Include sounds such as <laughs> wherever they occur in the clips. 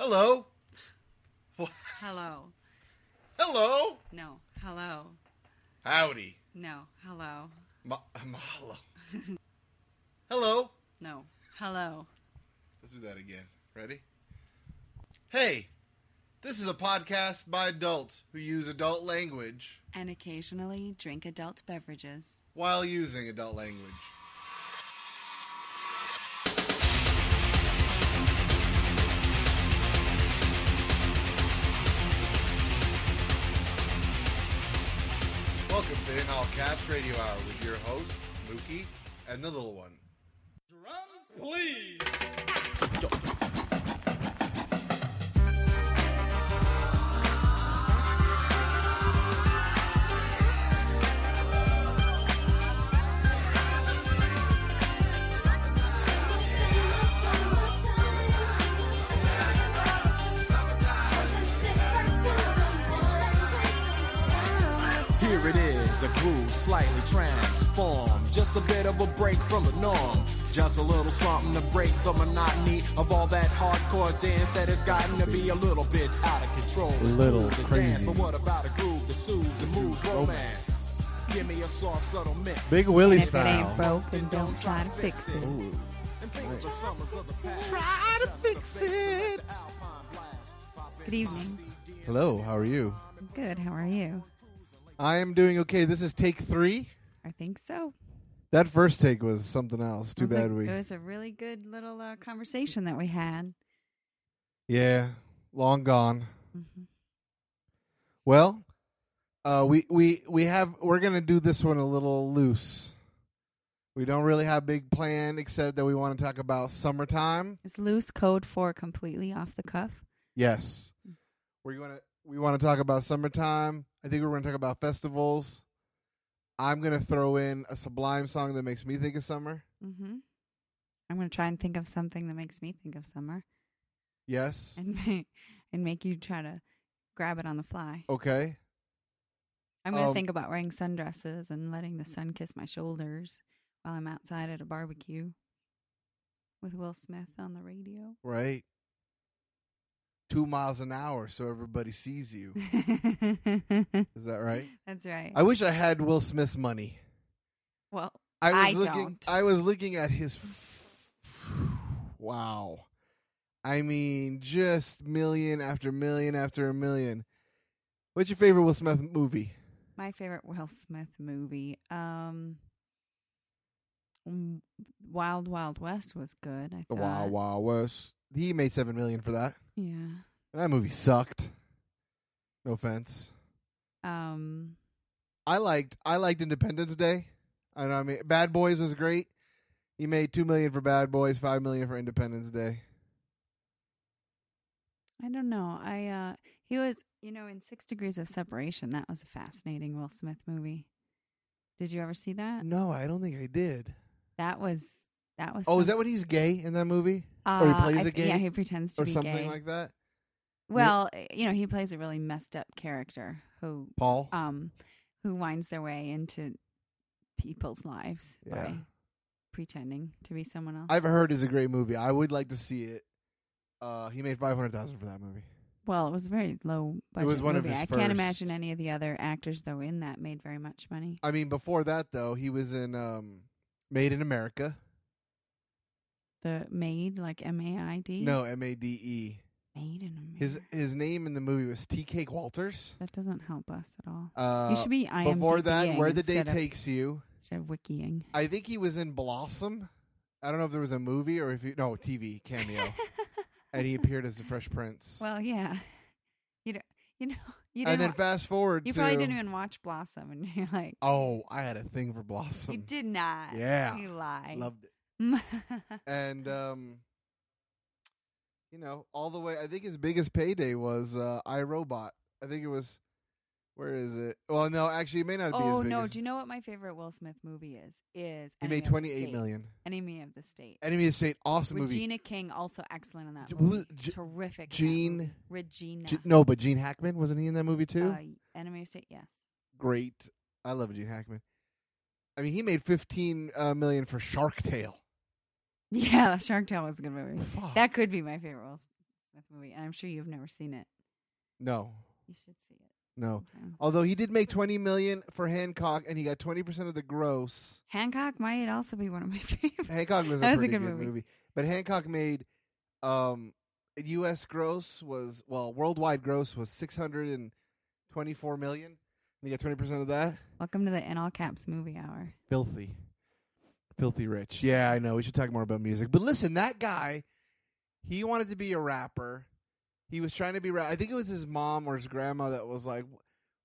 Hello? Hello. Hello? No. Hello. Howdy. No. Hello. Ma- mahalo. <laughs> Hello? No. Hello. Let's do that again. Ready? Hey, this is a podcast by adults who use adult language And occasionally drink adult beverages. while using adult language. Welcome to In All Caps Radio Hour with your host, Mookie, and the little one. Drums, please. Is, a groove slightly transformed. Just a bit of a break from the norm. Just a little something to break the monotony of all that hardcore dance that has gotten to be a little bit out of control. It's Little cool to crazy. Dance, but what about a groove that soothes and moves oh. romance? Give me a soft, subtle mix. Big Willie And if it ain't broke, then don't try to fix it. And think of the summers of the past. Try to fix it. Good evening. Hello, how are you? Good. How are you? I am doing okay. This is take three. I think so. That first take was something else. Too bad a, we. It was a really good little uh, conversation that we had. Yeah, long gone. Mm-hmm. Well, uh, we we we have we're gonna do this one a little loose. We don't really have a big plan except that we want to talk about summertime. Is loose code for completely off the cuff? Yes, we're gonna we want to talk about summertime. I think we're gonna talk about festivals. I'm gonna throw in a Sublime song that makes me think of summer. Mm-hmm. I'm going to try and think of something that makes me think of summer Yes. and <laughs> make, and make you try to grab it on the fly. Okay. I'm going to Um, think about wearing sundresses and letting the sun kiss my shoulders while I'm outside at a barbecue with Will Smith on the radio. Right. Two miles an hour, so everybody sees you. <laughs> Is that right? That's right. I wish I had Will Smith's money. well, I was I looking. don't. I was looking at his. f- <sighs> wow, I mean, just million after million after a million. What's your favorite Will Smith movie? my favorite Will Smith movie. Um, mm, Wild Wild West was good. I thought. Wild Wild West. He made seven million for that. Yeah. That movie sucked. No offense. Um. I liked. I liked Independence Day. I know. I mean, Bad Boys was great. He made two million for Bad Boys, five million for Independence Day. I don't know. I uh he was you know in Six Degrees of Separation. That was a fascinating Will Smith movie. Did you ever see that? No, I don't think I did. That was that was. Oh, is that when he's gay in that movie? Or he Uh, plays I a gay Yeah, he pretends to or be something gay. like that? Well, uh, you know, he plays a really messed up character who Paul? um who winds their way into people's lives Yeah. by pretending to be someone else. I've heard is a great movie. I would like to see it. Uh, he made five hundred thousand for that movie. well, it was a very low budget was one of his I can't imagine any of the other actors though in that made very much money. I mean, before that though, he was in um, Made in America. The maid, like M A I D. No, M A D E. maid in America. His his name in the movie was Tea Cake Walters. that doesn't help us at all. Uh, you should be IMDb before that, Where the Day Takes You. instead of wikiing. I think he was in Blossom. I don't know if there was a movie or if he no TV cameo, <laughs> and he appeared as the Fresh Prince. well, yeah. You don't. You know. <laughs> You didn't and then fast forward You to probably didn't even watch Blossom, and you're like, oh, I had a thing for Blossom. you did not. Yeah. You lie. Loved it. <laughs> and um you know all the way i think his biggest payday was uh I, Robot i think it was where is it well no actually it may not be oh no! biggest Do you know what my favorite Will Smith movie is? Is he Enemy made the State. million Enemy of the State. enemy of the state awesome movie Regina King also excellent in that movie. J- Terrific. Gene- movie. Regina. Ge- no but gene hackman wasn't he in that movie too Uh, Enemy of the State. Yes. great i love gene hackman i mean he made 15 uh, million for shark tale Yeah, Shark Tale was a good movie. Fuck. That could be my favorite Will Smith movie, and I'm sure you've never seen it. No, You should see it. no. sometime. Although he did make twenty million for Hancock, and he got twenty percent of the gross. Hancock might also be one of my <laughs> favorites. Hancock was a That was a good good, movie. movie. but Hancock made um, U.S. gross was well, worldwide gross was six hundred and twenty-four million. And he got twenty percent of that. Welcome to the in all caps movie hour. Filthy, filthy rich. Yeah, I know. We should talk more about music. But listen, that guy, he wanted to be a rapper. He was trying to be. Ra- I think it was his mom or his grandma that was like,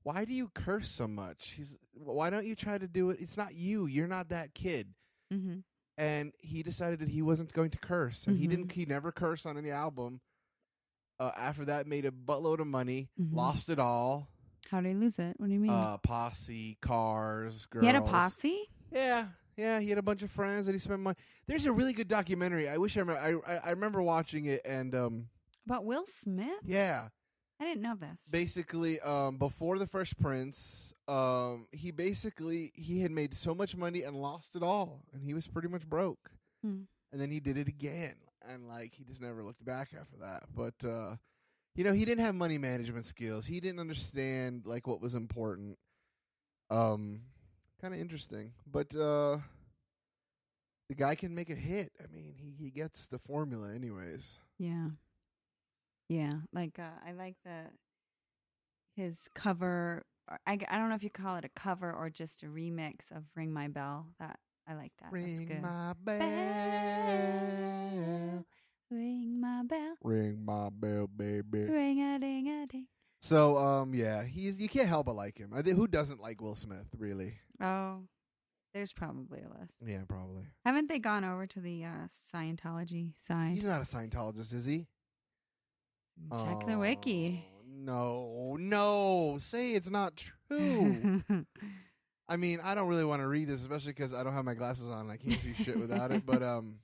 "Why do you curse so much?" He's, "Why don't you try to do it? It's not you. You're not that kid." Mm-hmm. and he decided that he wasn't going to curse, and he Mhm. didn't. He never cursed on any album. Uh, after that, made a buttload of money, Mhm. lost it all. How did he lose it? What do you mean? Uh, posse, cars, girls. he had a posse. Yeah, yeah. He had a bunch of friends that he spent money. There's a really good documentary. I wish I remember. I I, remember watching it, and um, About Will Smith? yeah, I didn't know this. basically, um, before the Fresh Prince, um, he basically he had made so much money and lost it all, and he was pretty much broke. Hmm. And then he did it again, and like he just never looked back after that. But uh, you know, he didn't have money management skills. He didn't understand like what was important. Um, kind of interesting, but uh, the guy can make a hit. I mean, he he gets the formula, anyways. Yeah. Yeah, like uh, I like the his cover. I, I, don't know if you call it a cover or just a remix of "Ring My Bell." That I like that. That's Ring my bell. Ring my bell, Ring my bell, baby. ring a ding a ding. So, um, yeah, he's you can't help but like him. I think who doesn't like Will Smith, really? Oh, there's probably a list. Yeah, probably. Haven't they gone over to the uh, Scientology side? He's not a Scientologist, is he? Check the wiki. Oh, No, no, say it's not true. <laughs> I mean, I don't really want to read this, especially because I don't have my glasses on. and I can't see shit without it. But <laughs> um,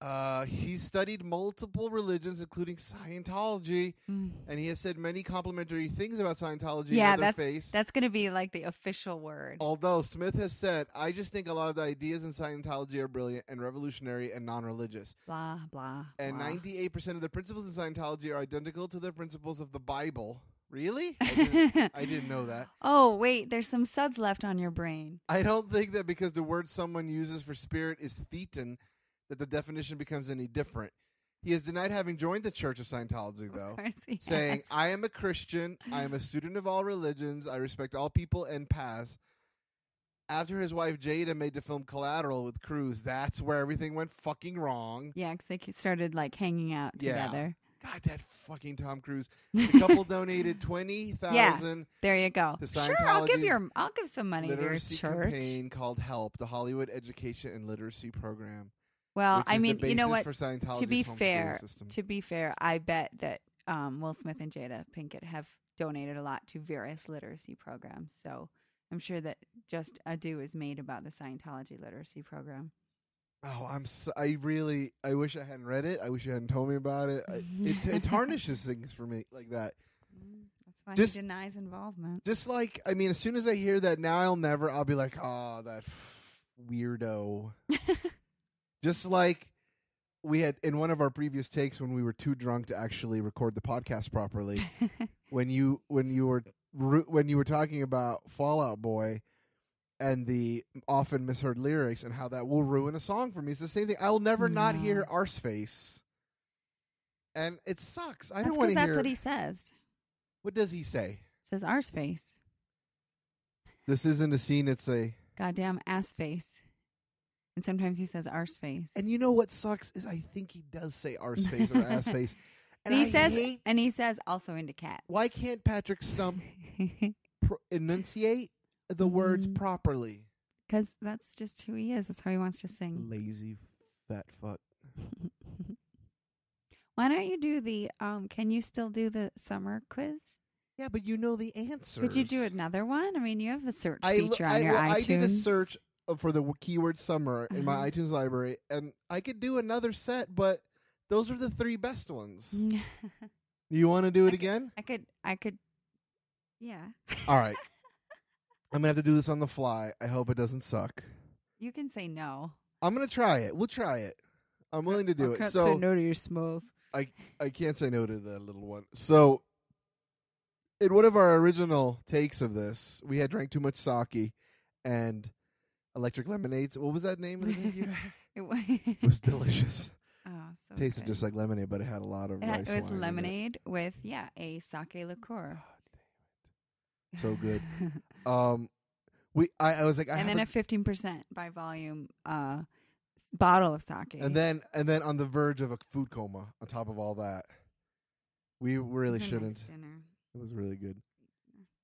uh, he studied multiple religions, including Scientology, Mm. and he has said many complimentary things about Scientology. Yeah, that's face. that's gonna be like the official word. Although Smith has said, I just think a lot of the ideas in Scientology are brilliant and revolutionary and non-religious. Blah blah. And blah. 98% of the principles in Scientology are identical to the principles of the Bible. Really? <laughs> I didn't, I didn't know that. Oh wait, there's some suds left on your brain. I don't think that because the word someone uses for spirit is thetan, that the definition becomes any different. He has denied having joined the Church of Scientology, Of though, he saying, has. I am a Christian. I am a <laughs> student of all religions. I respect all people and paths. After his wife Jada made the film Collateral with Cruise, that's where everything went fucking wrong. Yeah, 'cause they started like hanging out Yeah. together. God, that fucking Tom Cruise. <laughs> The couple donated twenty thousand Yeah, There you go. The Sure, I'll give your I'll give some money to your literacy church. campaign called HELP, the Hollywood Education and Literacy Program. Well, I mean, you know what? For To be fair, to be fair, I bet that um, Will Smith and Jada Pinkett have donated a lot to various literacy programs. So I'm sure that just a do is made about the Scientology literacy program. oh, I'm. So, I really. I wish I hadn't read it. I wish you hadn't told me about it. I, it, it <laughs> tarnishes things for me like that. Mm, That's why Just- he denies involvement. Just like I mean, as soon as I hear that, now I'll never. I'll be like, oh, that weirdo. <laughs> Just like we had in one of our previous takes when we were too drunk to actually record the podcast properly. <laughs> when you when you were when you were talking about Fall Out Boy and the often misheard lyrics and how that will ruin a song for me. It's the same thing. I'll never not No. hear Arseface. And it sucks. I that's don't want to hear. that's what he says. what does he say? Says arse face. This isn't a scene. It's a. Goddamn ass face. And sometimes he says arse face. And you know what sucks is I think he does say arseface or assface. <laughs> And he I says hate. and he says also into cat. Why can't Patrick Stump <laughs> pr- enunciate the words Mm. properly? Because that's just who he is. That's how he wants to sing. Lazy fat fuck. <laughs> Why don't you do the um can you still do the summer quiz? Yeah, but you know the answer. Could you do another one? I mean, you have a search I, feature on your iTunes. I did a search for the keyword summer in my Uh-huh. iTunes library, and I could do another set, but those are the three best ones. <laughs> You want to do it Okay. again? I could I could Yeah. All right. <laughs> I'm gonna have to do this on the fly. I hope it doesn't suck. You can say no. I'm gonna try it. We'll try it. I'm willing to do I it. can't So say no to your smells. I I can't say no to the little one. So, in one of our original takes of this, we had drank too much sake and electric lemonades. What was that name of the drink? <laughs> It, wa- It was delicious. <laughs> oh, so Tasted good. just like lemonade, but it had a lot of It, had- rice it was in it. lemonade with yeah a sake liqueur. So good. <laughs> Um, we I, I was like, I and then a fifteen percent by volume uh bottle of sake. and then and then on the verge of a food coma. On top of all that, we really a nice shouldn't. dinner. It was really good.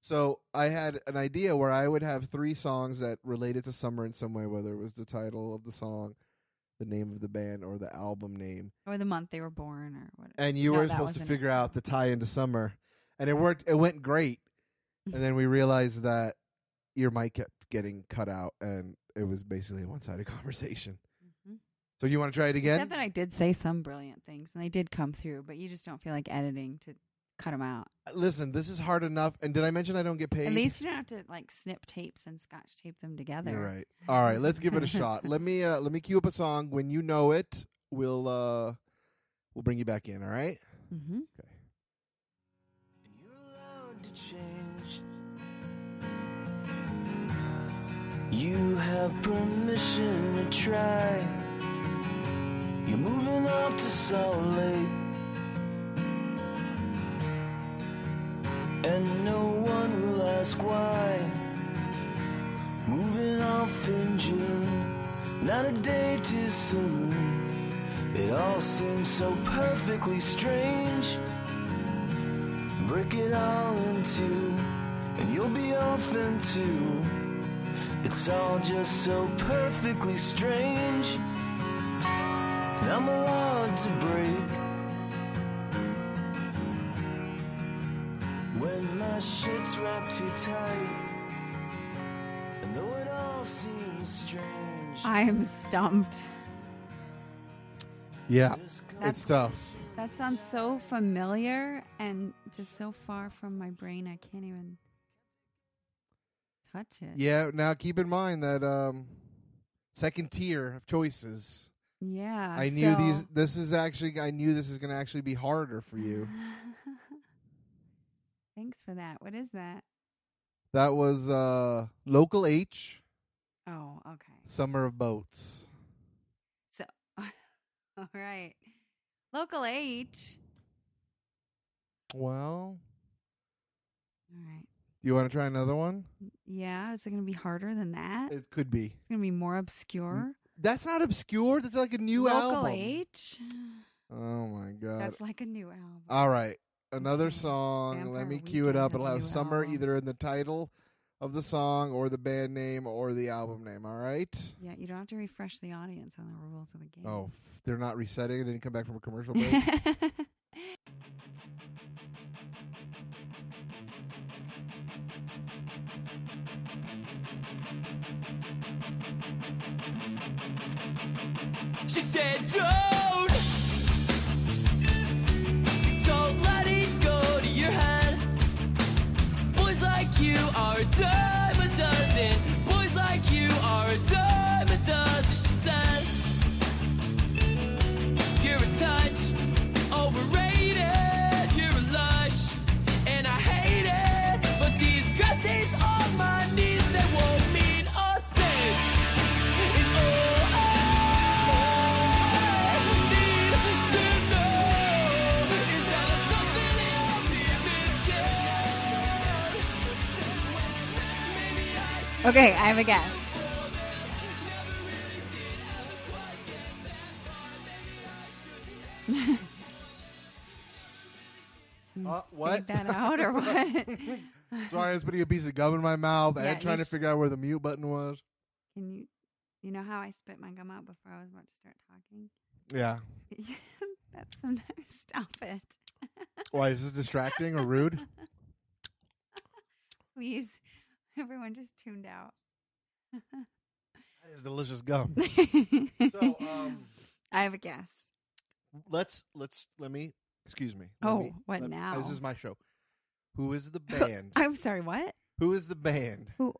So I had an idea where I would have three songs that related to summer in some way, whether it was the title of the song, the name of the band, or the album name. or the month they were born or whatever. And you No, were supposed to figure out the tie into summer, and it worked. It went great. And then we realized that your mic kept getting cut out, and it was basically a one-sided <laughs> conversation. Mhm. So you want to try it again? Except that I did say some brilliant things and they did come through, but you just don't feel like editing to cut them out. Listen, this is hard enough. And did I mention I don't get paid? At least you don't have to like snip tapes and scotch tape them together. You're right. All right, let's give it a shot. Let me uh let me cue up a song. When you know it, we'll uh we'll bring you back in, all right? Mm-hmm. You're allowed to change. You have permission to try. You're moving off to Salt Lake. And no one will ask why. Moving off in June, not a day too soon. It all seems so perfectly strange. Break it all in two, and you'll be off in two. It's all just so perfectly strange. And I'm allowed to break. My shit's wrapped too tight. And though it all seems strange. I am stumped. Yeah. That's- It's tough. That sounds so familiar and just so far from my brain I can't even touch it. Yeah, now keep in mind that um second tier of choices. Yeah. I knew so- these this is actually I knew this is going to actually be harder for you. <laughs> Thanks for that. What is that? that was uh Local H, Oh, okay. Summer of Boats. So, <laughs> all right. Local H. Well, All right. you want to try another one? Yeah. Is it going to be harder than that? It could be. It's going to be more obscure. That's not obscure. That's like a new Local album. Local H. Oh my god. That's like a new album. All right. Another mm-hmm. song. Vampire Let me cue it up. It'll have summer album. either in the title of the song or the band name or the album name. All right. Yeah, you don't have to refresh the audience on the rules of the game. Oh, f- they're not resetting. It didn't come back from a commercial break. <laughs> She said, Don't, don't are okay, I have a guess. Uh, <laughs> what? Fade that out or <laughs> what? <laughs> Sorry, I was putting a piece of gum in my mouth Yeah, and trying you to sh- figure out where the mute button was. Can you, you know how I spit my gum out before I was about to start talking? Yeah. That's sometimes stop it. Why is this distracting or rude? Please, <laughs> everyone just tuned out. That is delicious gum. <laughs> So, um, I have a guess. let's let's let me excuse me. let Oh, me- what let- now? This is my show. Who is the <laughs> band? I'm sorry. What? Who is the band? Who?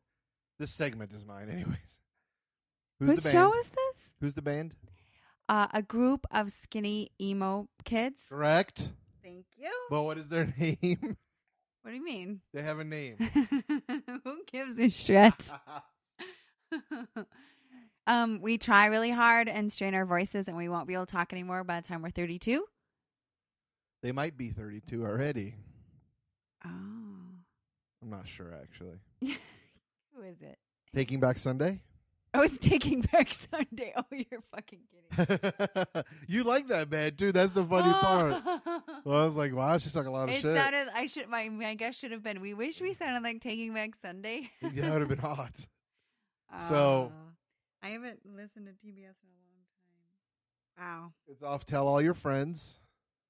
This segment is mine, anyways. Who's Whose the band? show is this? Who's the band? Uh, a group of skinny emo kids. Correct. Thank you. But what is their name? What do you mean? they have a name. <laughs> Who gives a shit? <laughs> um, we try really hard and strain our voices, and we won't be able to talk anymore by the time we're 32. they might be 32 already. Oh. I'm not sure actually. <laughs> Who is it? Taking Back Sunday? Oh, was Taking <laughs> Back Sunday. Oh, you're fucking kidding. <laughs> you like that man, dude. That's the funny part. <laughs> Well, I was like, wow, she's talking a lot of It shit. sounded. I should. My my guess should have been. We wish we sounded like Taking Back Sunday. yeah, that would have been hot. So- Oh. I haven't listened to TBS in a long time. Wow. It's off. Tell all your friends.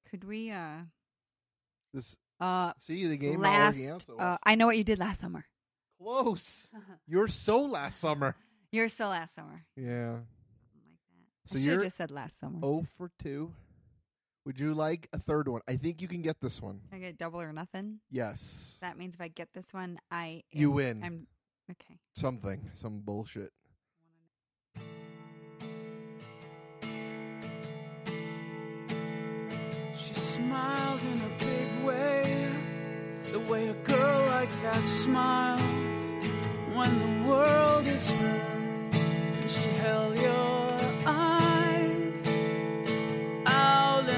Could we? Uh. This Uh. see the game last. uh. I know what you did last summer. Close. You're so last summer. You're still last summer. Yeah. Something like that. So I should you're- just said last summer. Oh for two. Would you like a third one? I think you can get this one. I get double or nothing. Yes. That means if I get this one, I You am- win. I'm okay. Something. Some bullshit. She smiled in a big way, the way a girl like that smiles when the world is hers.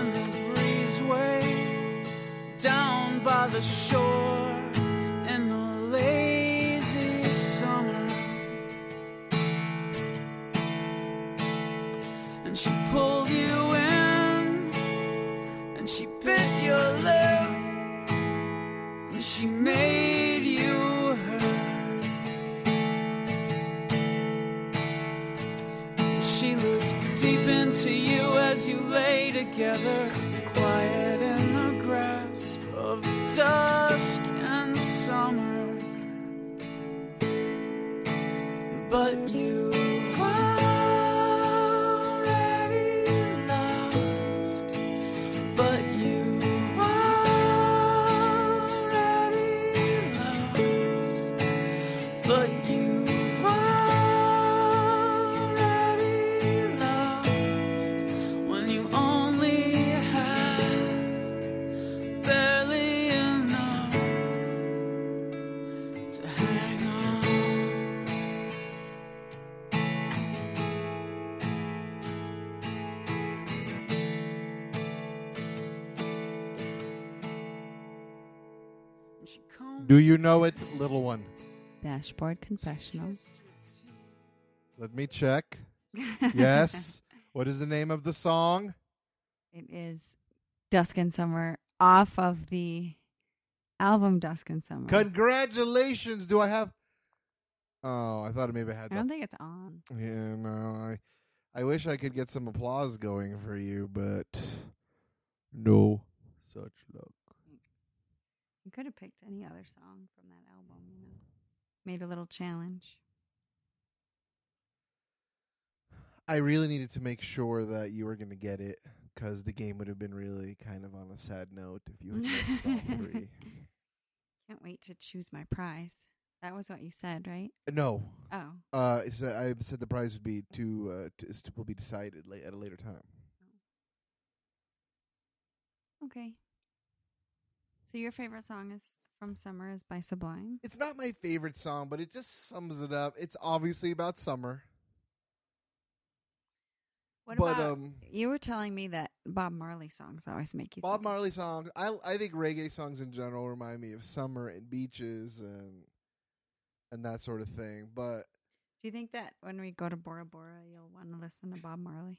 The breezeway, into you as you lay together, quiet in the grasp of dusk and summer. But you Do you know it, little one? Dashboard confessional. Let me check. <laughs> Yes. what is the name of the song? It is Dusk and Summer off of the album Dusk and Summer. Congratulations. Do I have Oh, I thought maybe I had I don't that. think it's on. Yeah, no. I I wish I could get some applause going for you, but no such luck. You could have picked any other song from that album, you know. Made a little challenge. I really needed to make sure that you were going to get it because the game would have been really kind of on a sad note if you had missed all three. <laughs> Can't wait to choose my prize. That was what you said, right? No, Oh. uh, it's, uh, I said the prize would be to, uh, to, to will be decided late at a later time. Okay. So your favorite song is from Summer is by Sublime. It's not my favorite song, but it just sums it up. It's obviously about summer, What but about um, you were telling me that Bob Marley songs always make you Bob think of- Marley songs. I I think reggae songs in general remind me of summer and beaches and and that sort of thing. But Do you think that when we go to Bora Bora you'll want to listen to Bob Marley?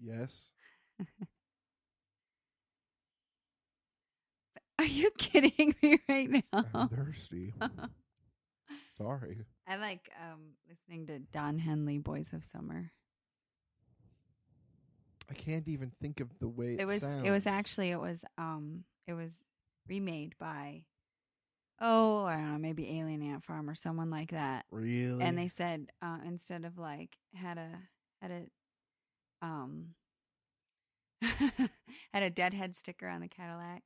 yes, <laughs> Are you <laughs> kidding me right now? I'm thirsty. <laughs> Sorry. I like um listening to Don Henley Boys of Summer. I can't even think of the way it, it was sounds. it was actually it was um it was remade by oh I don't know maybe Alien Ant Farm or someone like that really and they said uh instead of like had a had a um <laughs> had a deadhead sticker on the Cadillac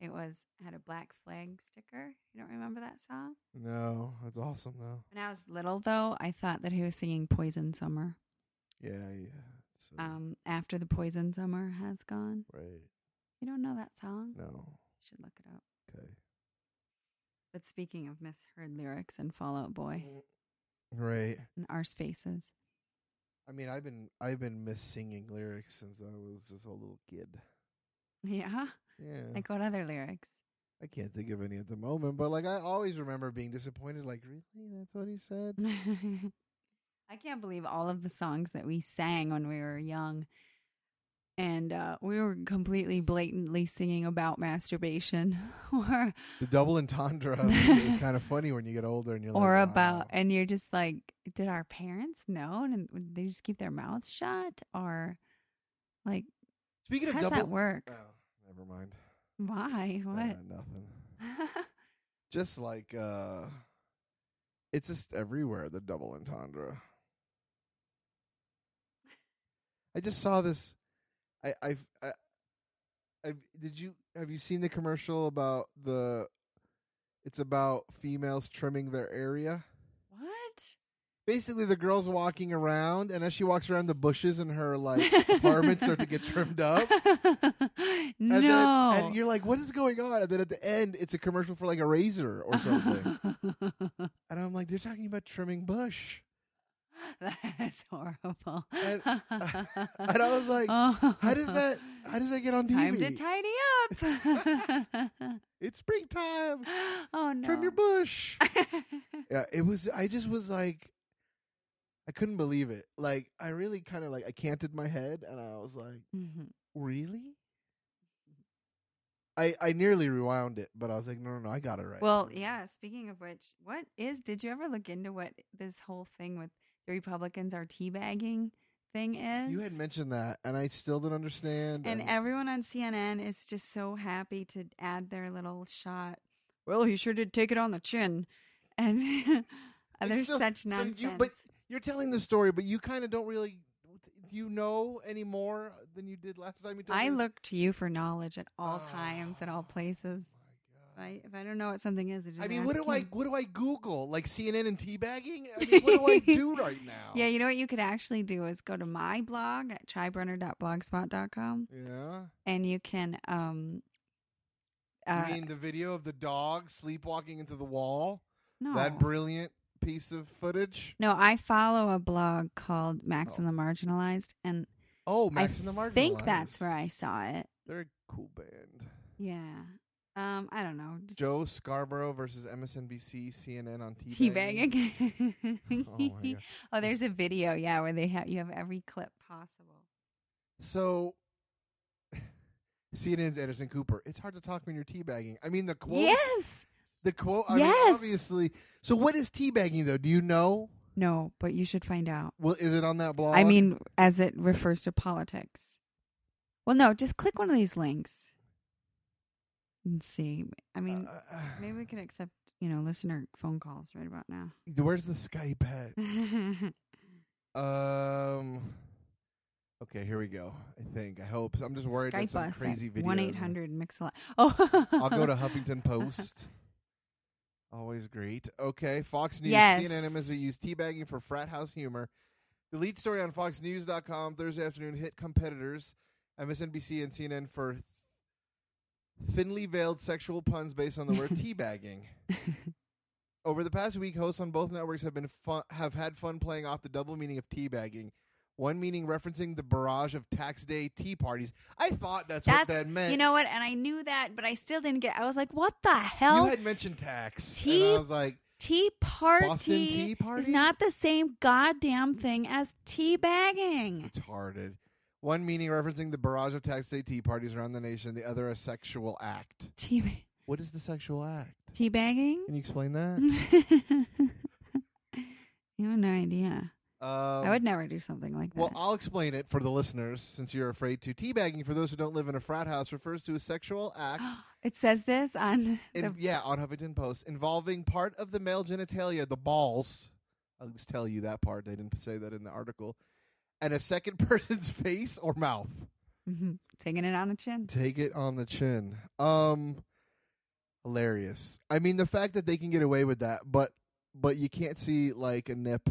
it was had a black flag sticker you don't remember that song no, that's awesome though. when I was little though I thought that he was singing Poison Summer Yeah, yeah. So, Um, after the poison summer has gone. right. You don't know that song? No. You should look it up. Okay. But speaking of misheard lyrics and Fall Out Boy Right. and Arse Faces. I mean, I've been I've been miss singing lyrics since I was just a little kid. <laughs> Yeah. Yeah. Like what other lyrics? I can't think of any at the moment, but like I always remember being disappointed. Like, really, that's what he said. <laughs> I can't believe all of the songs that we sang when we were young. And uh, we were completely blatantly singing about masturbation <laughs> or The double entendre is <laughs> kind of funny when you get older and you're like, or wow. about and you're just like did our parents know and they just keep their mouths shut or like Speaking of how does double, that work? Oh, never mind. Why? Uh, What? nothing. <laughs> Just like uh, it's just everywhere. The double entendre. I just saw this. I I've I, I've did you have you seen the commercial about the? It's about females trimming their area. Basically, the girl's walking around, and as she walks around, the bushes in her like <laughs> apartment start to get trimmed up. <laughs> And no. then, and you're like, what is going on? And then at the end, it's a commercial for like a razor or something. <laughs> and I'm like, they're talking about trimming bush. That's horrible. And- and I was like, How does that? How does that get on TV? Time to tidy up. it's springtime. <gasps> oh no. Trim your bush. yeah, it was. I just was like, I couldn't believe it. Like, I really kind of like I canted my head, and I was like, mm-hmm. really? I I nearly rewound it, but I was like, no, no, no, I got it right. Well, yeah. Speaking of which, what is? Did you ever look into what this whole thing with the Republicans are teabagging thing is? you had mentioned that, and I still didn't understand. and everyone on CNN is just so happy to add their little shot. Well, he sure did take it on the chin, and <laughs> there's such so you- nonsense. but you're telling the story, but you kind of don't really. Do you know any more than you did last time you told I me? look to you for knowledge at all Oh, times, at all places. If I, if I don't know what something is, I just I mean, what do I what do I Google? Like CNN and teabagging? I mean, what do I <laughs> do right now? Yeah, you know what you could actually do is go to my blog at chaibrunner.blogspot.com Yeah. and you can um uh you mean the video of the dog sleepwalking into the wall? no. That brilliant piece of footage? no, I follow a blog called Max Oh. and the Marginalized and Oh, Max I and the Marginalized. I think that's where I saw it. They're a cool band. Yeah. Um I don't know. Joe Scarborough versus MSNBC, CNN on teabagging. Teabagging. <laughs> Oh <laughs> oh, there's a video, yeah, where they have you have every clip possible. So, <laughs> CNN's Anderson Cooper. It's hard to talk when you're teabagging. I mean, the quotes. Yes. The quote. I mean, Yes. obviously. So, what is teabagging though? Do you know? No, but you should find out. Well, is it on that blog? I mean, as it refers to politics. Well, no, just click one of these links and see. I mean, Uh, <sighs> maybe we can accept, you know, listener phone calls right about now. where's the Skype at? <laughs> Um. Okay, here we go. I think. I hope. I'm just worried that some crazy at videos. one eight hundred mix a lot. Oh, I'll go to <laughs> Huffington Post. Always great. Okay, Fox News. Yes. CNN and MSNBC use teabagging for frat house humor. The lead story on FoxNews.com Thursday afternoon hit competitors MSNBC and CNN for th- thinly veiled sexual puns based on the word <laughs> teabagging. Over the past week, hosts on both networks have been fun, have had fun playing off the double meaning of teabagging. One meaning referencing the barrage of tax day tea parties. I thought that's, what that meant. you know what? And I knew that, but I still didn't get. I was like, what the hell? you had mentioned tax, and Tea I was like, tea party, Boston Tea Party? is not the same goddamn thing as tea bagging. retarded. One meaning referencing the barrage of tax day tea parties around the nation. The other a sexual act. Tea What is the sexual act? tea bagging. Can you explain that? <laughs> you have no idea. Um, I would never do something like that. Well, I'll explain it for the listeners since you're afraid to. Teabagging, for those who don't live in a frat house, refers to a sexual act, <gasps> it says this on in, the yeah, on Huffington Post, involving part of the male genitalia, the balls. I'll just tell you that part. They didn't say that in the article. And a second <laughs> person's face or mouth. Mhm. taking it on the chin. Take it on the chin. Um, hilarious. I mean, the fact that they can get away with that, but but you can't see like a nip,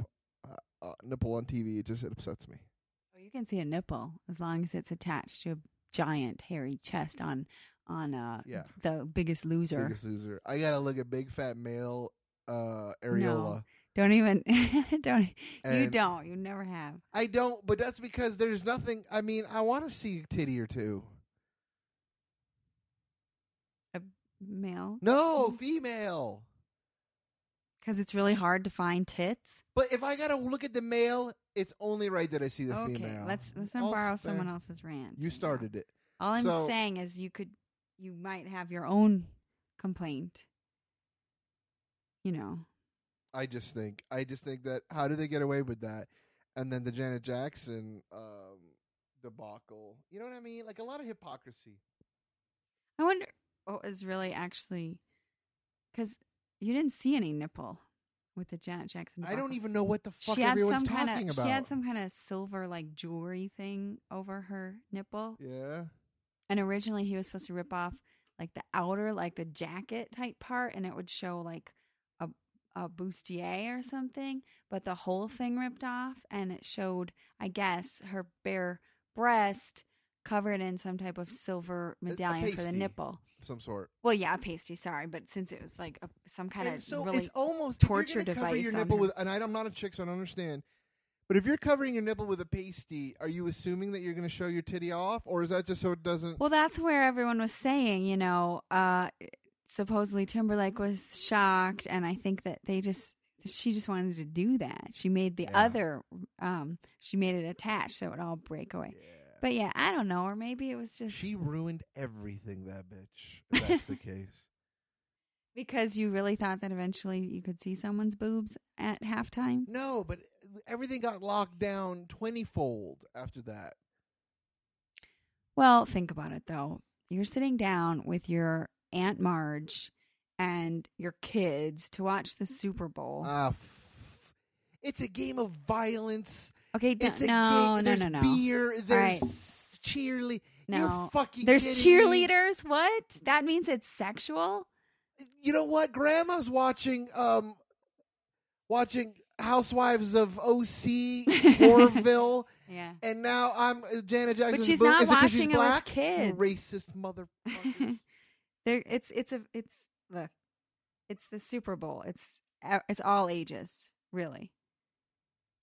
uh, uh, nipple on TV. It just it upsets me. Oh, you can see a nipple as long as it's attached to a giant hairy chest on on uh Yeah. the Biggest Loser. Biggest loser. I gotta look at big fat male uh areola. Don't even <laughs> don't you don't you never have. I don't, but that's because there's nothing. I mean, I want to see a titty or two. A Male No, female. Because it's really hard to find tits. But if I gotta look at the male, it's only right that I see the okay, female. let's let's not All borrow fair. someone else's rant. You started it. All I'm So- saying is you could you might have your own complaint. You know. I just think, I just think that how do they get away with that? And then the Janet Jackson um, debacle. You know what I mean? Like a lot of hypocrisy. I wonder what was really actually because you didn't see any nipple with the Janet Jackson. I don't even know what the fuck she had everyone's some talking kind of about. she had some kind of silver like jewelry thing over her nipple, yeah. and originally he was supposed to rip off like the outer like the jacket type part, and it would show like a a bustier or something, but the whole thing ripped off, and it showed I guess her bare breast covered in some type of silver medallion for the nipple. Some sort. Well, yeah, pasty. Sorry, but since it was like a, some kind and of so really it's almost torture if you're gonna cover device your on nipple her. with, and I, I'm not a chick, so I don't understand. But if you're covering your nipple with a pasty, are you assuming that you're going to show your titty off, or is that just so it doesn't? Well, that's where everyone was saying, you know, uh, supposedly Timberlake was shocked, and I think that they just she just wanted to do that. She made the Yeah. other, um, she made it attached so it would all break away. Yeah. But yeah, I don't know, or maybe it was just She ruined everything, that bitch. If that's the <laughs> case. because you really thought that eventually you could see someone's boobs at halftime. No, but everything got locked down twenty fold after that. Well, think about it though. You're sitting down with your Aunt Marge and your kids to watch the Super Bowl. Ah, f- it's a game of violence. okay, d- It's a no, game. no, There's no, no, beer. There's right. No. You're fucking. There's kidding me? cheerleaders. What? That means it's sexual? you know what? Grandma's watching um watching Housewives of OC <laughs> Orville, Yeah. and now I'm uh, Janet Jackson. But she's not Is she's watching with black? kids. Racist motherfuckers. <laughs> there it's it's a it's look. It's the Super Bowl. It's uh, it's all ages, really.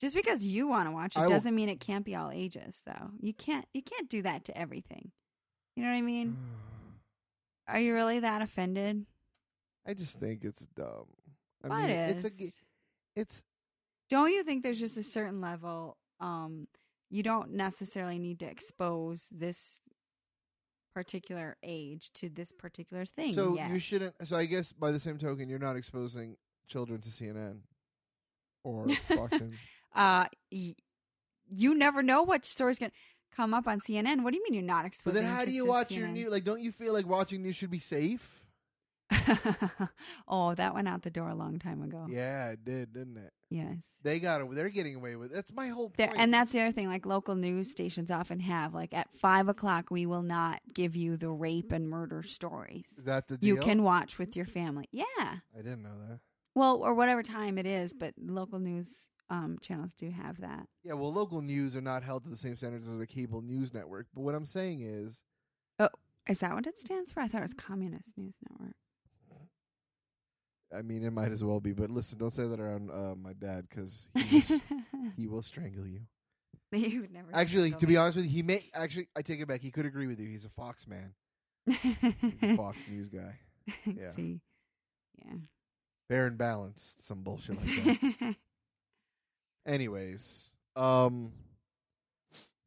Just because you want to watch it I doesn't mean it can't be all ages though. You can't you can't do that to everything. You know what I mean? Are you really that offended? I just think it's dumb. I What mean, is? it's a g- it's don't you think there's just a certain level um you don't necessarily need to expose this particular age to this particular thing so yet. you shouldn't. So I guess by the same token, you're not exposing children to CNN or <laughs> Fox. Uh y- you never know what story's going to come up on CNN what do you mean you're not exposed? But then, how do you watch your news? Like, don't you feel like watching news should be safe? <laughs> oh that went out the door a long time ago Yeah, it did, didn't it? yes They got. it. They're getting away with. it. That's my whole point. and that's the other thing. Like local news stations often have, like at five o'clock, we will not give you the rape and murder stories. Is that the deal? You can watch with your family. Yeah. I didn't know that. Well, or whatever time it is, but local news um, channels do have that. Yeah, well, local news are not held to the same standards as a cable news network. But what I'm saying is, oh, Is that what it stands for? I thought it was Communist News Network. I mean, it might as well be. But listen, don't say that around uh, my dad because he, will- <laughs> he will strangle you. you would never. Actually, to me. be honest with you, he may. Actually, I take it back. He could agree with you. He's a Fox man. Fox <laughs> News guy. <laughs> yeah. See, yeah. Fair and balanced. Some bullshit like that. Anyways, um,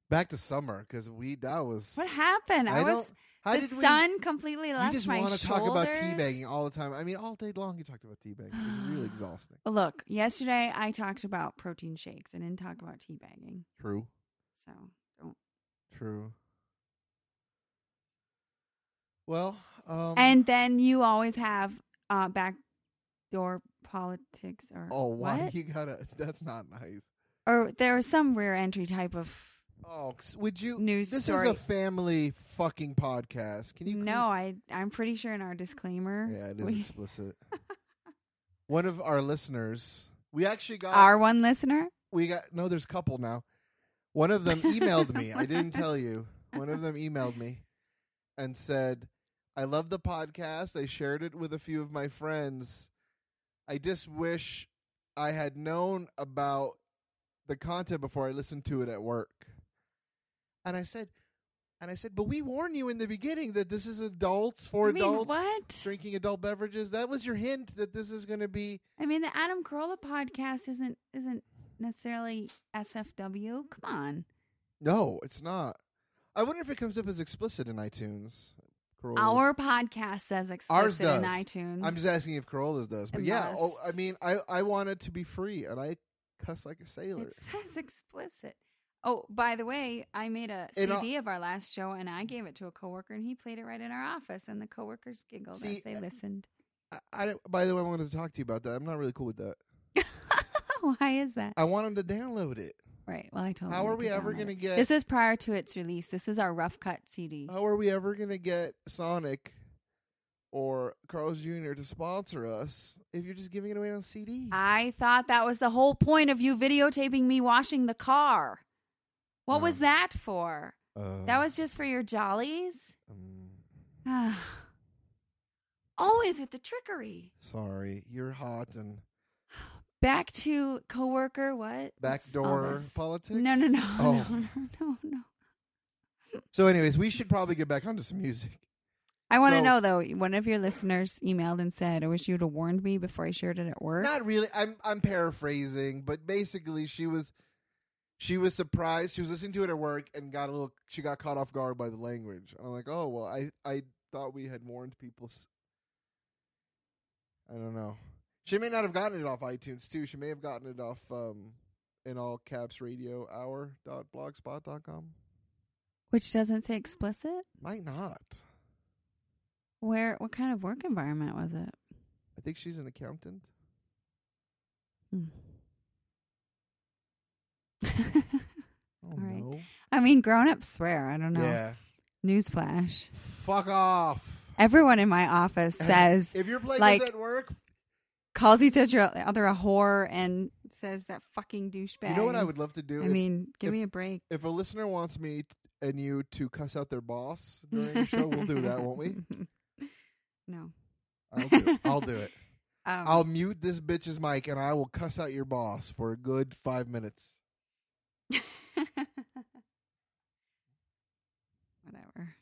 back to summer because we that was what happened? I, I was. How the did we? sun completely You left just my want to talk about shoulders. teabagging all the time. I mean, all day long you talked about teabagging. It's really exhausting. <gasps> Look, yesterday I talked about protein shakes. I didn't talk about teabagging. True. So don't. True. Well, um, and then you always have uh, backdoor politics or oh, why what? you gotta? <laughs> That's not nice. or there was some rear entry type of Oh, would you? news This story. is a family fucking podcast. Can you? no, I I'm pretty sure in our disclaimer. Yeah, it is we- explicit. <laughs> One of our listeners, we actually got our one listener. we got no. There's a couple now. One of them emailed me. I didn't <laughs> tell you. One of them emailed me and said, "I love the podcast. I shared it with a few of my friends. I just wish I had known about the content before I listened to it at work." And I said, and I said, "But we warn you in the beginning that this is adults for I mean, adults what? drinking adult beverages. That was your hint that this is going to be." I mean, the Adam Carolla podcast isn't isn't necessarily SFW. Come on, No, it's not. I wonder if it comes up as explicit in iTunes. Carolla's. our podcast says explicit in iTunes. I'm just asking if Carolla's does, but It yeah. Oh, I mean, I I want it to be free, and I cuss like a sailor. It says explicit. Oh, by the way, I made a And I'll- CD of our last show, and I gave it to a coworker, and he played it right in our office, and the coworkers giggled See, as they uh, listened. I, I by the way, I wanted to talk to you about that. I'm not really cool with that. <laughs> Why is that? I want him to download it. Right. Well, I told. You. How are we ever gonna it. get- This was prior to its release. This was our rough cut CD. How are we ever gonna get Sonic or Carl's Jr. to sponsor us if you're just giving it away on CD? I thought that was the whole point of you videotaping me washing the car. What was Oh. that for? Uh, That was just for your jollies. um, <sighs> Always with the trickery. sorry, you're hot and Back to coworker. What? Backdoor politics. No, no, <laughs> no, Oh. no, no, no, no. So, anyways, we should probably get back onto some music. I want to So- know though. One of your listeners emailed and said, "I wish you would have warned me before I shared it at work." Not really. I'm I'm paraphrasing, but basically, she was she was surprised. She was listening to it at work and got a little. She got caught off guard by the language. I'm like, oh well, I I thought we had warned people. I don't know. She may not have gotten it off iTunes too. She may have gotten it off um in all caps radio hour dot blogspot dot com. Which doesn't say explicit. Might not. Where? What kind of work environment was it? I think she's an accountant. Hmm. <laughs> Oh All right. no. I mean, grown ups swear. I don't know. Yeah. Newsflash. Fuck off. Everyone in my office <laughs> says if you're playing like- this at work, calls each other other a whore and says that fucking douchebag. you know what I would love to do. I if, mean, give if- me a break. if a listener wants me t- and you to cuss out their boss <laughs> during the show, we'll do that, won't we? <laughs> No. I'll do it. I'll do it. <laughs> Um, I'll mute this bitch's mic and I will cuss out your boss for a good five minutes. Whatever.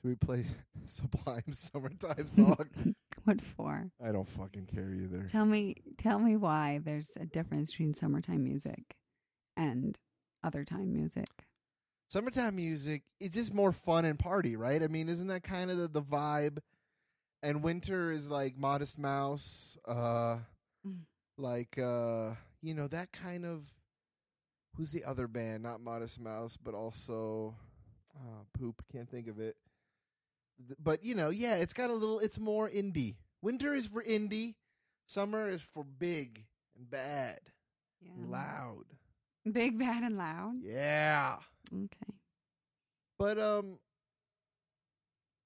Should we play Sublime Summertime song? What for? I don't fucking care either. Tell me, tell me why there's a difference between summertime music and other time music. Summertime music, it's just more fun and party, right? I mean, isn't that kind of the, the vibe? And winter is like Modest Mouse, uh, Mm. like uh, you know that kind of. Who's the other band? Not Modest Mouse, but also, uh, poop. Can't think of it. But you know, yeah, it's got a little. It's more indie. Winter is for indie. Summer is for big and bad, Yeah. and loud. Big, bad, and loud. Yeah. Okay. But um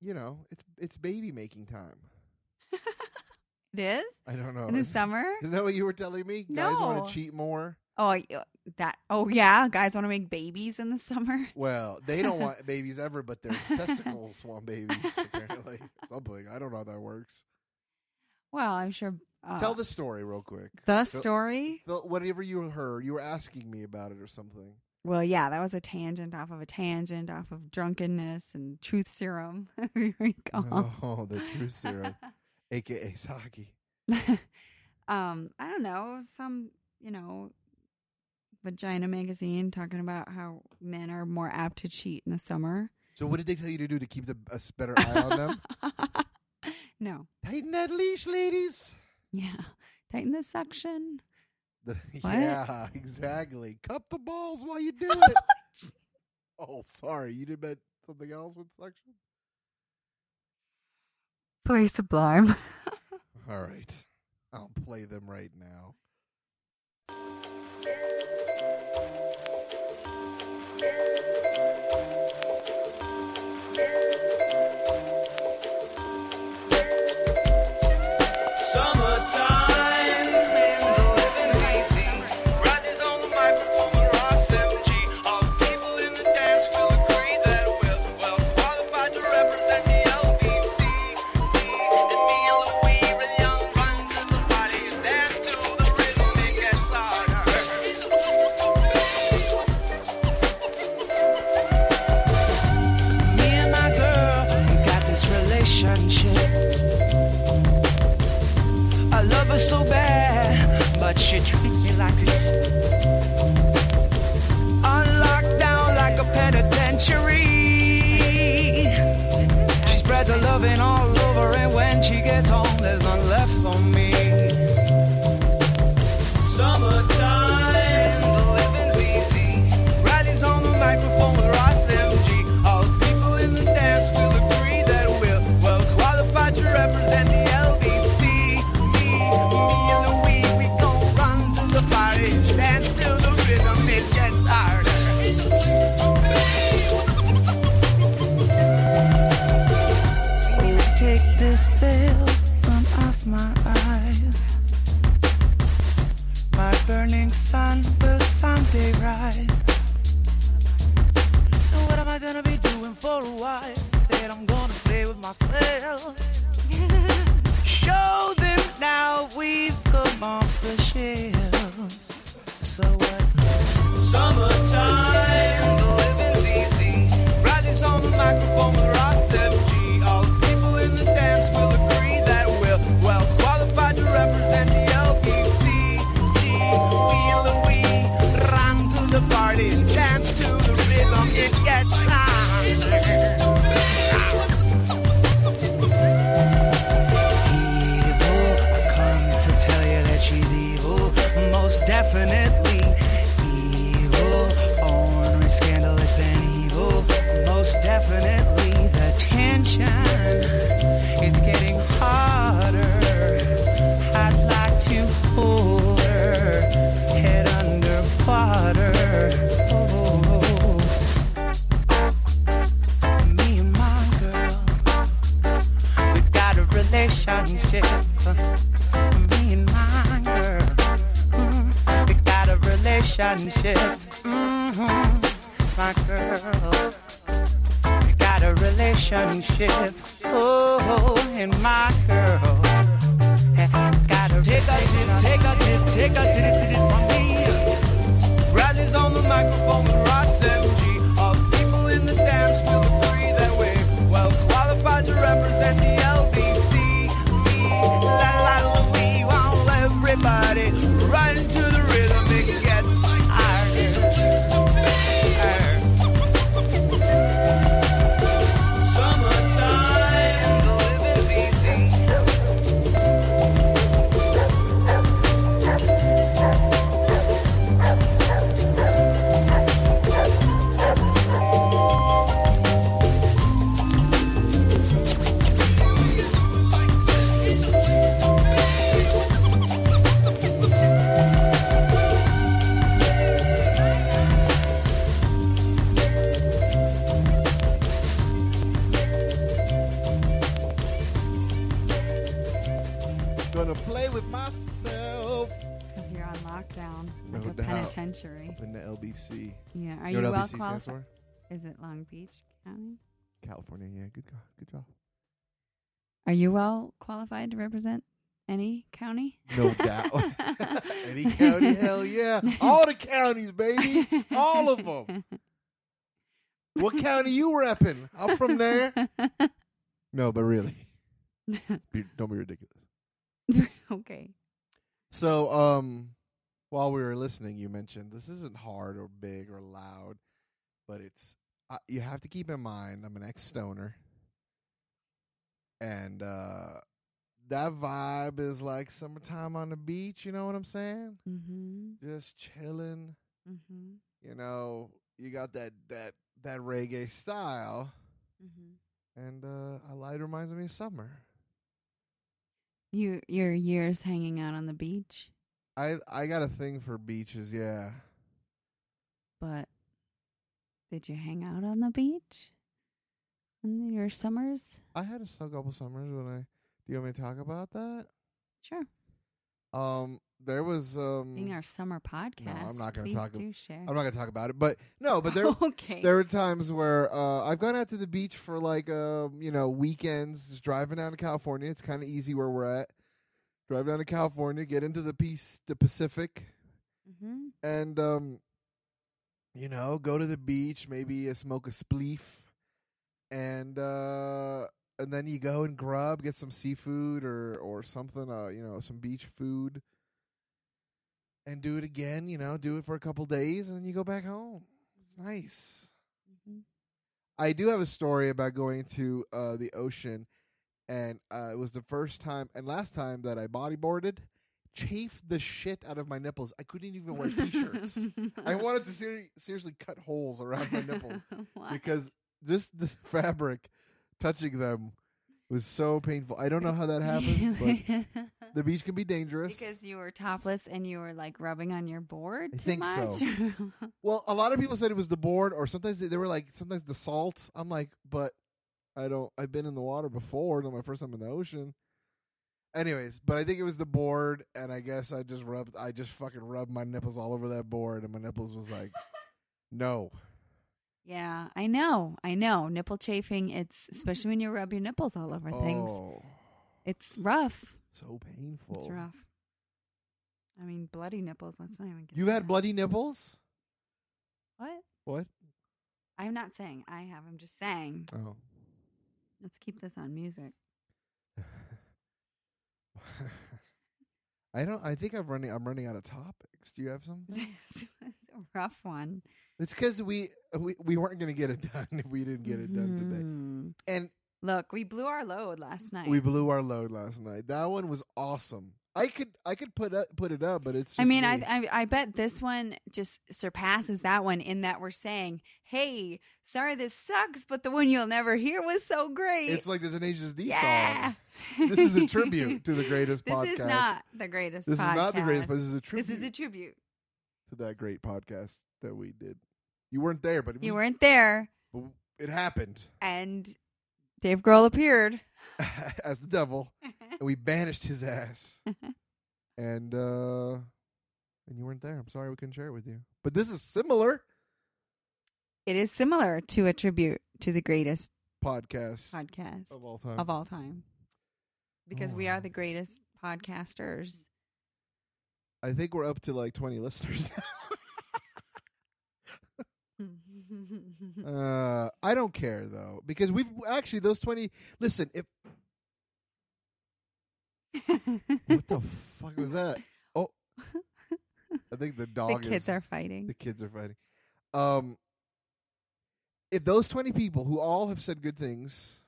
you know, it's it's baby making time. <laughs> It is I don't know. in the Is- <laughs> summer. Is that what you were telling me? Guys want to cheat more? Oh, that. Oh, yeah. Guys want to make babies in the summer. Well, they don't want <laughs> babies ever, but their <laughs> testicles want babies, apparently. Something. I don't know how that works. Well, I'm sure. Uh, Tell the story real quick. the story. Phil, whatever you heard, you were asking me about it or something. Well, yeah, that was a tangent off of a tangent off of drunkenness and truth serum. Here we go. Oh, the truth serum, <laughs> aka sake. um, I don't know, some, you know, vagina magazine talking about how men are more apt to cheat in the summer. So, what did they tell you to do to keep the a better eye on them? <laughs> no. Tighten that leash, ladies. Yeah. Tighten the suction. The, <laughs> yeah, exactly. Cup the balls while you do <laughs> oh, it. oh, sorry. You did meant something else with suction? Play sublime. All right. I'll play them right now. Summertime, Most Gonna play with myself Because you're on lockdown, like No a doubt. penitentiary. in the LBC. Yeah. Are you you know what well qualified? Is it Long Beach County? California. Yeah, good, go- good job. Are you well qualified to represent any county? No doubt. <laughs> <laughs> Any county, hell yeah. All the counties, baby. All of them. What county you repping? I'm from there. <laughs> No, but really, don't be ridiculous. <laughs> okay. So, um, while we were listening, you mentioned this isn't hard or big or loud, but it's uh, you have to keep in mind. I'm an ex stoner, and uh, that vibe is like summertime on the beach. You know what I'm saying? Mm-hmm. Just chilling. Mm-hmm. You know, you got that that that reggae style, Mm-hmm. and uh, I light reminds me of summer. You your years hanging out on the beach, I I got a thing for beaches. Yeah. but did you hang out on the beach in your summers? I had a couple summers when I. Do you want me to talk about that? Sure. Um, there was um. Being our summer podcast. I'm not gonna talk ab- Do share. I'm not gonna talk about it, but no, but there <laughs> okay. there were times where uh, I've gone out to the beach for like um, you know weekends, just driving down to California. It's kind of easy where we're at. Drive down to California, get into the peace, the Pacific, mm-hmm. and um, you know, go to the beach, maybe uh, smoke a spleef, and uh, and then you go and grub, get some seafood or or something, uh, you know, some beach food, and do it again. You know, do it for a couple days, and then you go back home. It's nice. Mhm. I do have a story about going to uh, the ocean, and uh, it was the first time and last time that I bodyboarded. Chafed the shit out of my nipples. I couldn't even wear t-shirts. I <laughs> wanted to seri- seriously cut holes around my nipples <laughs> because just the <laughs> fabric touching them was so painful. I don't know how that <laughs> happens, but <laughs> the beach can be dangerous. because you were topless and you were like rubbing on your board. I think so. <laughs> well, a lot of people said it was the board, or sometimes they, they were like, sometimes the salt. I'm like, but I don't. I've been in the water before. Not my first time in the ocean. Anyways, but I think it was the board, and I guess I just rubbed. I just fucking rubbed my nipples all over that board, and my nipples was like, no. Yeah, I know. I know. Nipple chafing. It's especially when you rub your nipples all over things. Oh, It's rough. so painful. It's rough. I mean, bloody nipples. Let's not even. Get You've into had that. bloody nipples? What? What? I'm not saying I have. I'm just saying. Oh. Let's keep this on music. <laughs> I don't. I think I'm running. I'm running out of topics. Do you have something? <laughs> this was a rough one. It's because we, we we weren't gonna get it <laughs> done if we didn't get it done today. Mhm. And Look, we blew our load last night. we blew our load last night. That one was awesome. I could I could put up, put it up, but it's. Just I mean, I, me. I I bet this one just surpasses that one in that we're saying, "Hey, sorry this sucks, but the one you'll never hear was so great." it's like there's a Tenacious D yeah. song. This is a tribute to the <laughs> greatest This podcast. is not the greatest. This is not the greatest, but this is a tribute This is a tribute. to that great podcast that we did. You weren't there, but You we- weren't there, but it happened and Dave Grohl appeared. <laughs> as the devil, and we banished his ass. <laughs> and uh and you weren't there. I'm sorry we couldn't share it with you. But this is similar It is similar to a tribute to the greatest podcast podcast of all time. of all time, because we Oh. are the greatest podcasters. I think we're up to like 20 listeners. <laughs> uh I don't care though because we've actually those 20 Listen, if <laughs> what the fuck was that? Oh. I think the dog. the kids is are fighting. the kids are fighting. Um, if those twenty people who all have said good things,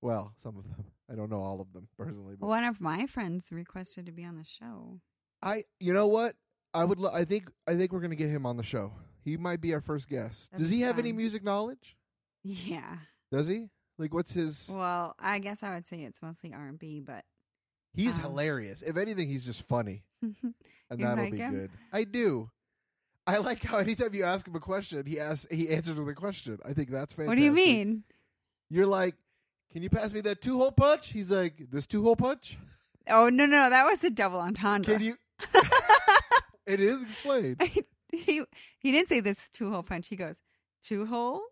well, some of them, I don't know all of them personally, but One of my friends requested to be on the show. I, you know what, I would, lo- I think, I think we're gonna get him on the show. He might be our first guest. That'd Does he have any music knowledge? Yeah. Does he? Like, what's his? Well, I guess I would say it's mostly R and B, but he's um, hilarious. If anything, he's just funny, <laughs> and that'll like be him? good. I do. I like how anytime you ask him a question, he asks, he answers with a question. I think that's fantastic. what do you mean? You're like, can you pass me that two hole punch? He's like, this two hole punch? Oh no, no, that was a double entendre. Can you? <laughs> <laughs> it is explained. He he didn't say this two hole punch. He goes two holes.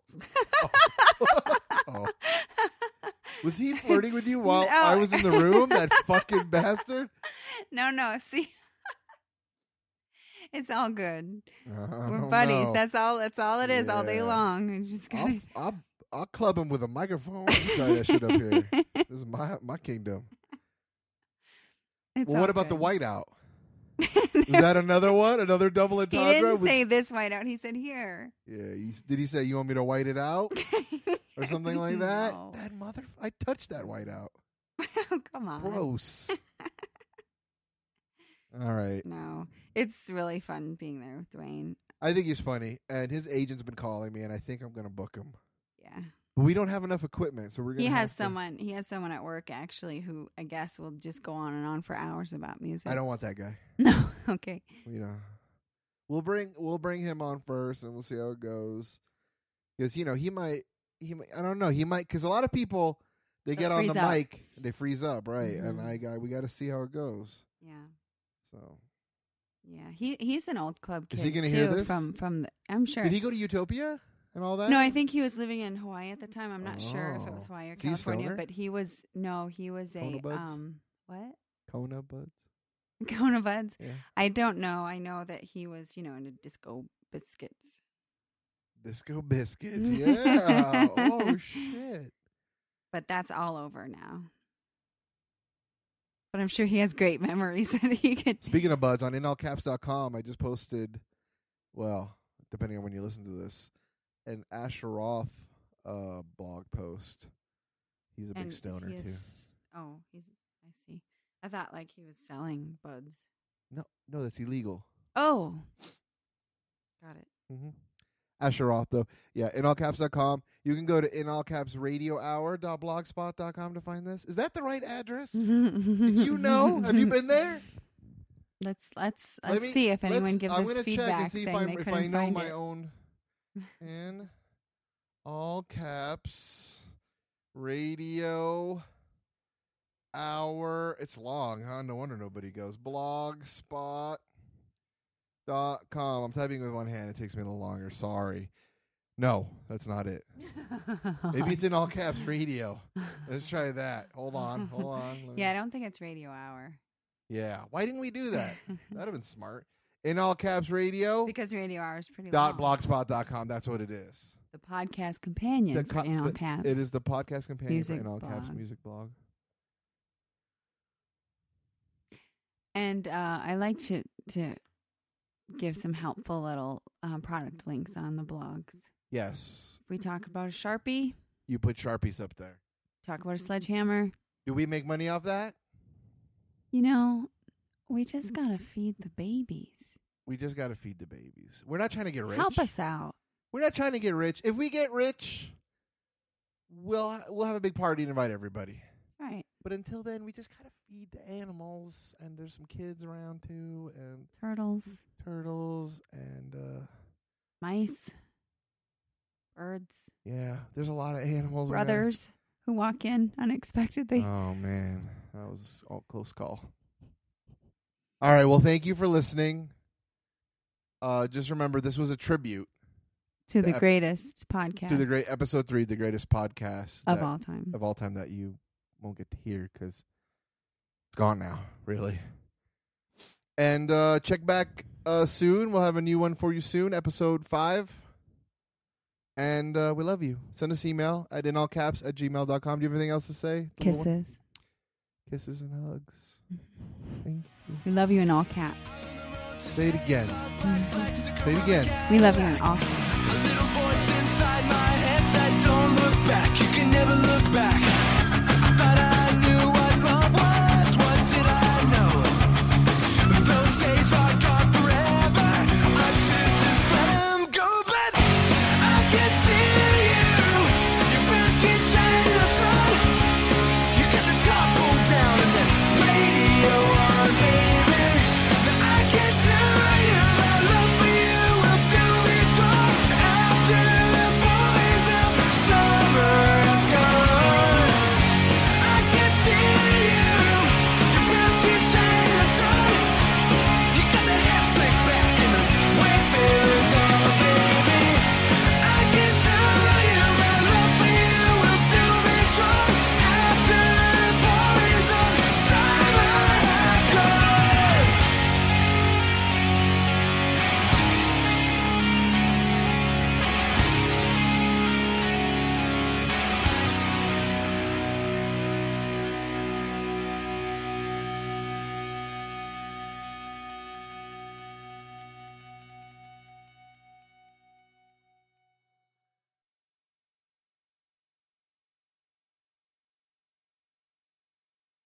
Oh. <laughs> Was he flirting with you while No. I was in the room? That fucking bastard. no, no. See, <laughs> it's all good. I We're buddies. know. That's all. That's all it is all day Yeah. long. It's just I'll, gonna. I'll, I'll club him with a microphone. Try that shit up here. <laughs> This is my my kingdom. It's well, what about the whiteout? <laughs> Is that another one? Another double entendre? he didn't Was- say this whiteout. He said here. Yeah. You, did he say you want me to white it out <laughs> or something like that? No. That mother. I touched that whiteout. <laughs> Oh, come on. Gross. All right. No, it's really fun being there with Dwayne. I think he's funny, and his agent's been calling me, and I think I'm gonna book him. Yeah, But we don't have enough equipment, so we're gonna. he has have to- someone. He has someone at work actually who I guess will just go on and on for hours about music. I don't want that guy. <laughs> No. Okay. You know, we'll bring we'll bring him on first, and we'll see how it goes. Because you know he might he might, I don't know he might because a lot of people they They'll get on the up. mic and they freeze up right, and Mhm. I got we got to see how it goes. Yeah. So Yeah. He he's an old club kid Is he gonna hear this? From from the, I'm sure. did he go to Utopia and all that? no, I think he was living in Hawaii at the time. I'm not sure if it was Oh. Hawaii or Is he a California, stoner? but he was no, he was a Buds? um what? Kona buds. <laughs> Kona Buds. Yeah, I don't know. I know that he was, you know, into disco biscuits. disco biscuits. <laughs> Yeah. oh shit. but that's all over now. But I'm sure he has great memories <laughs> that he could. Speaking of buds, on inallcaps.com, I just posted, well, depending on when you listen to this, an Asheroth uh, blog post. He's a big and stoner too. Oh, he's. I see. I thought like he was selling buds. No, no, that's illegal. Oh, got it. Mm-hmm. Asheroth, though. Yeah, inallcaps.com. You can go to inallcapsradiohour.blogspot.com to find this. Is that the right address? you know? Have you been there? <laughs> Let's let's Let let's me- see if anyone gives I'm us feedback check and see if, I'm, they if I know my it. own in all caps radio hour. It's long, huh? No wonder nobody goes. Blogspot dot com. I'm typing with one hand. It takes me a little longer. Sorry. No, that's not it. <laughs> Maybe it's in all caps radio. Let's try that. Hold on. Hold on. Yeah, I don't think it's radio hour Yeah. Why didn't we do that? <laughs> That'd have been smart. In all caps radio because radio is pretty dot long. blogspot.com. That's what it is. The podcast companion The co- in all the- caps. It is the podcast companion Music for in all caps music blog. And uh, I like to to give some helpful little um, product links on the blogs. Yes. We talk about a sharpie, You put Sharpies up there. talk about a sledgehammer. Do we make money off that? You know, we just gotta feed the babies. We just got to feed the babies. We're not trying to get rich. Help us out. We're not trying to get rich. If we get rich, we'll we'll have a big party and invite everybody. Right. But until then, we just gotta feed the animals, and there's some kids around too, and Turtles, turtles, and uh mice, birds, yeah, there's a lot of animals. brothers who walk in unexpectedly. Oh man, that was a close call. All right, well, thank you for listening. Uh, just remember, this was a tribute to the ep- greatest podcast to the great episode three, the greatest podcast of that- all time. of all time that you won't get to hear because it's gone now, really. And uh, check back uh, soon. We'll have a new one for you soon, episode five. And uh, we love you. Send us email at in all caps at gmail.com. Do you have anything else to say? Kisses. Kisses and hugs. Thank you. We love you in all caps. Say it again. Say it again. We love you in all